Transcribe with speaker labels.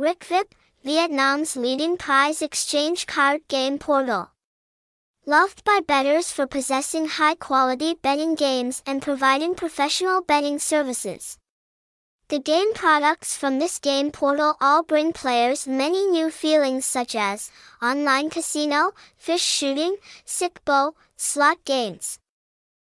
Speaker 1: Rikvip, Vietnam's leading prize exchange card game portal. Loved by bettors for possessing high-quality betting games and providing professional betting services. The game products from this game portal all bring players many new feelings such as online casino, fish shooting, sic bo, slot games.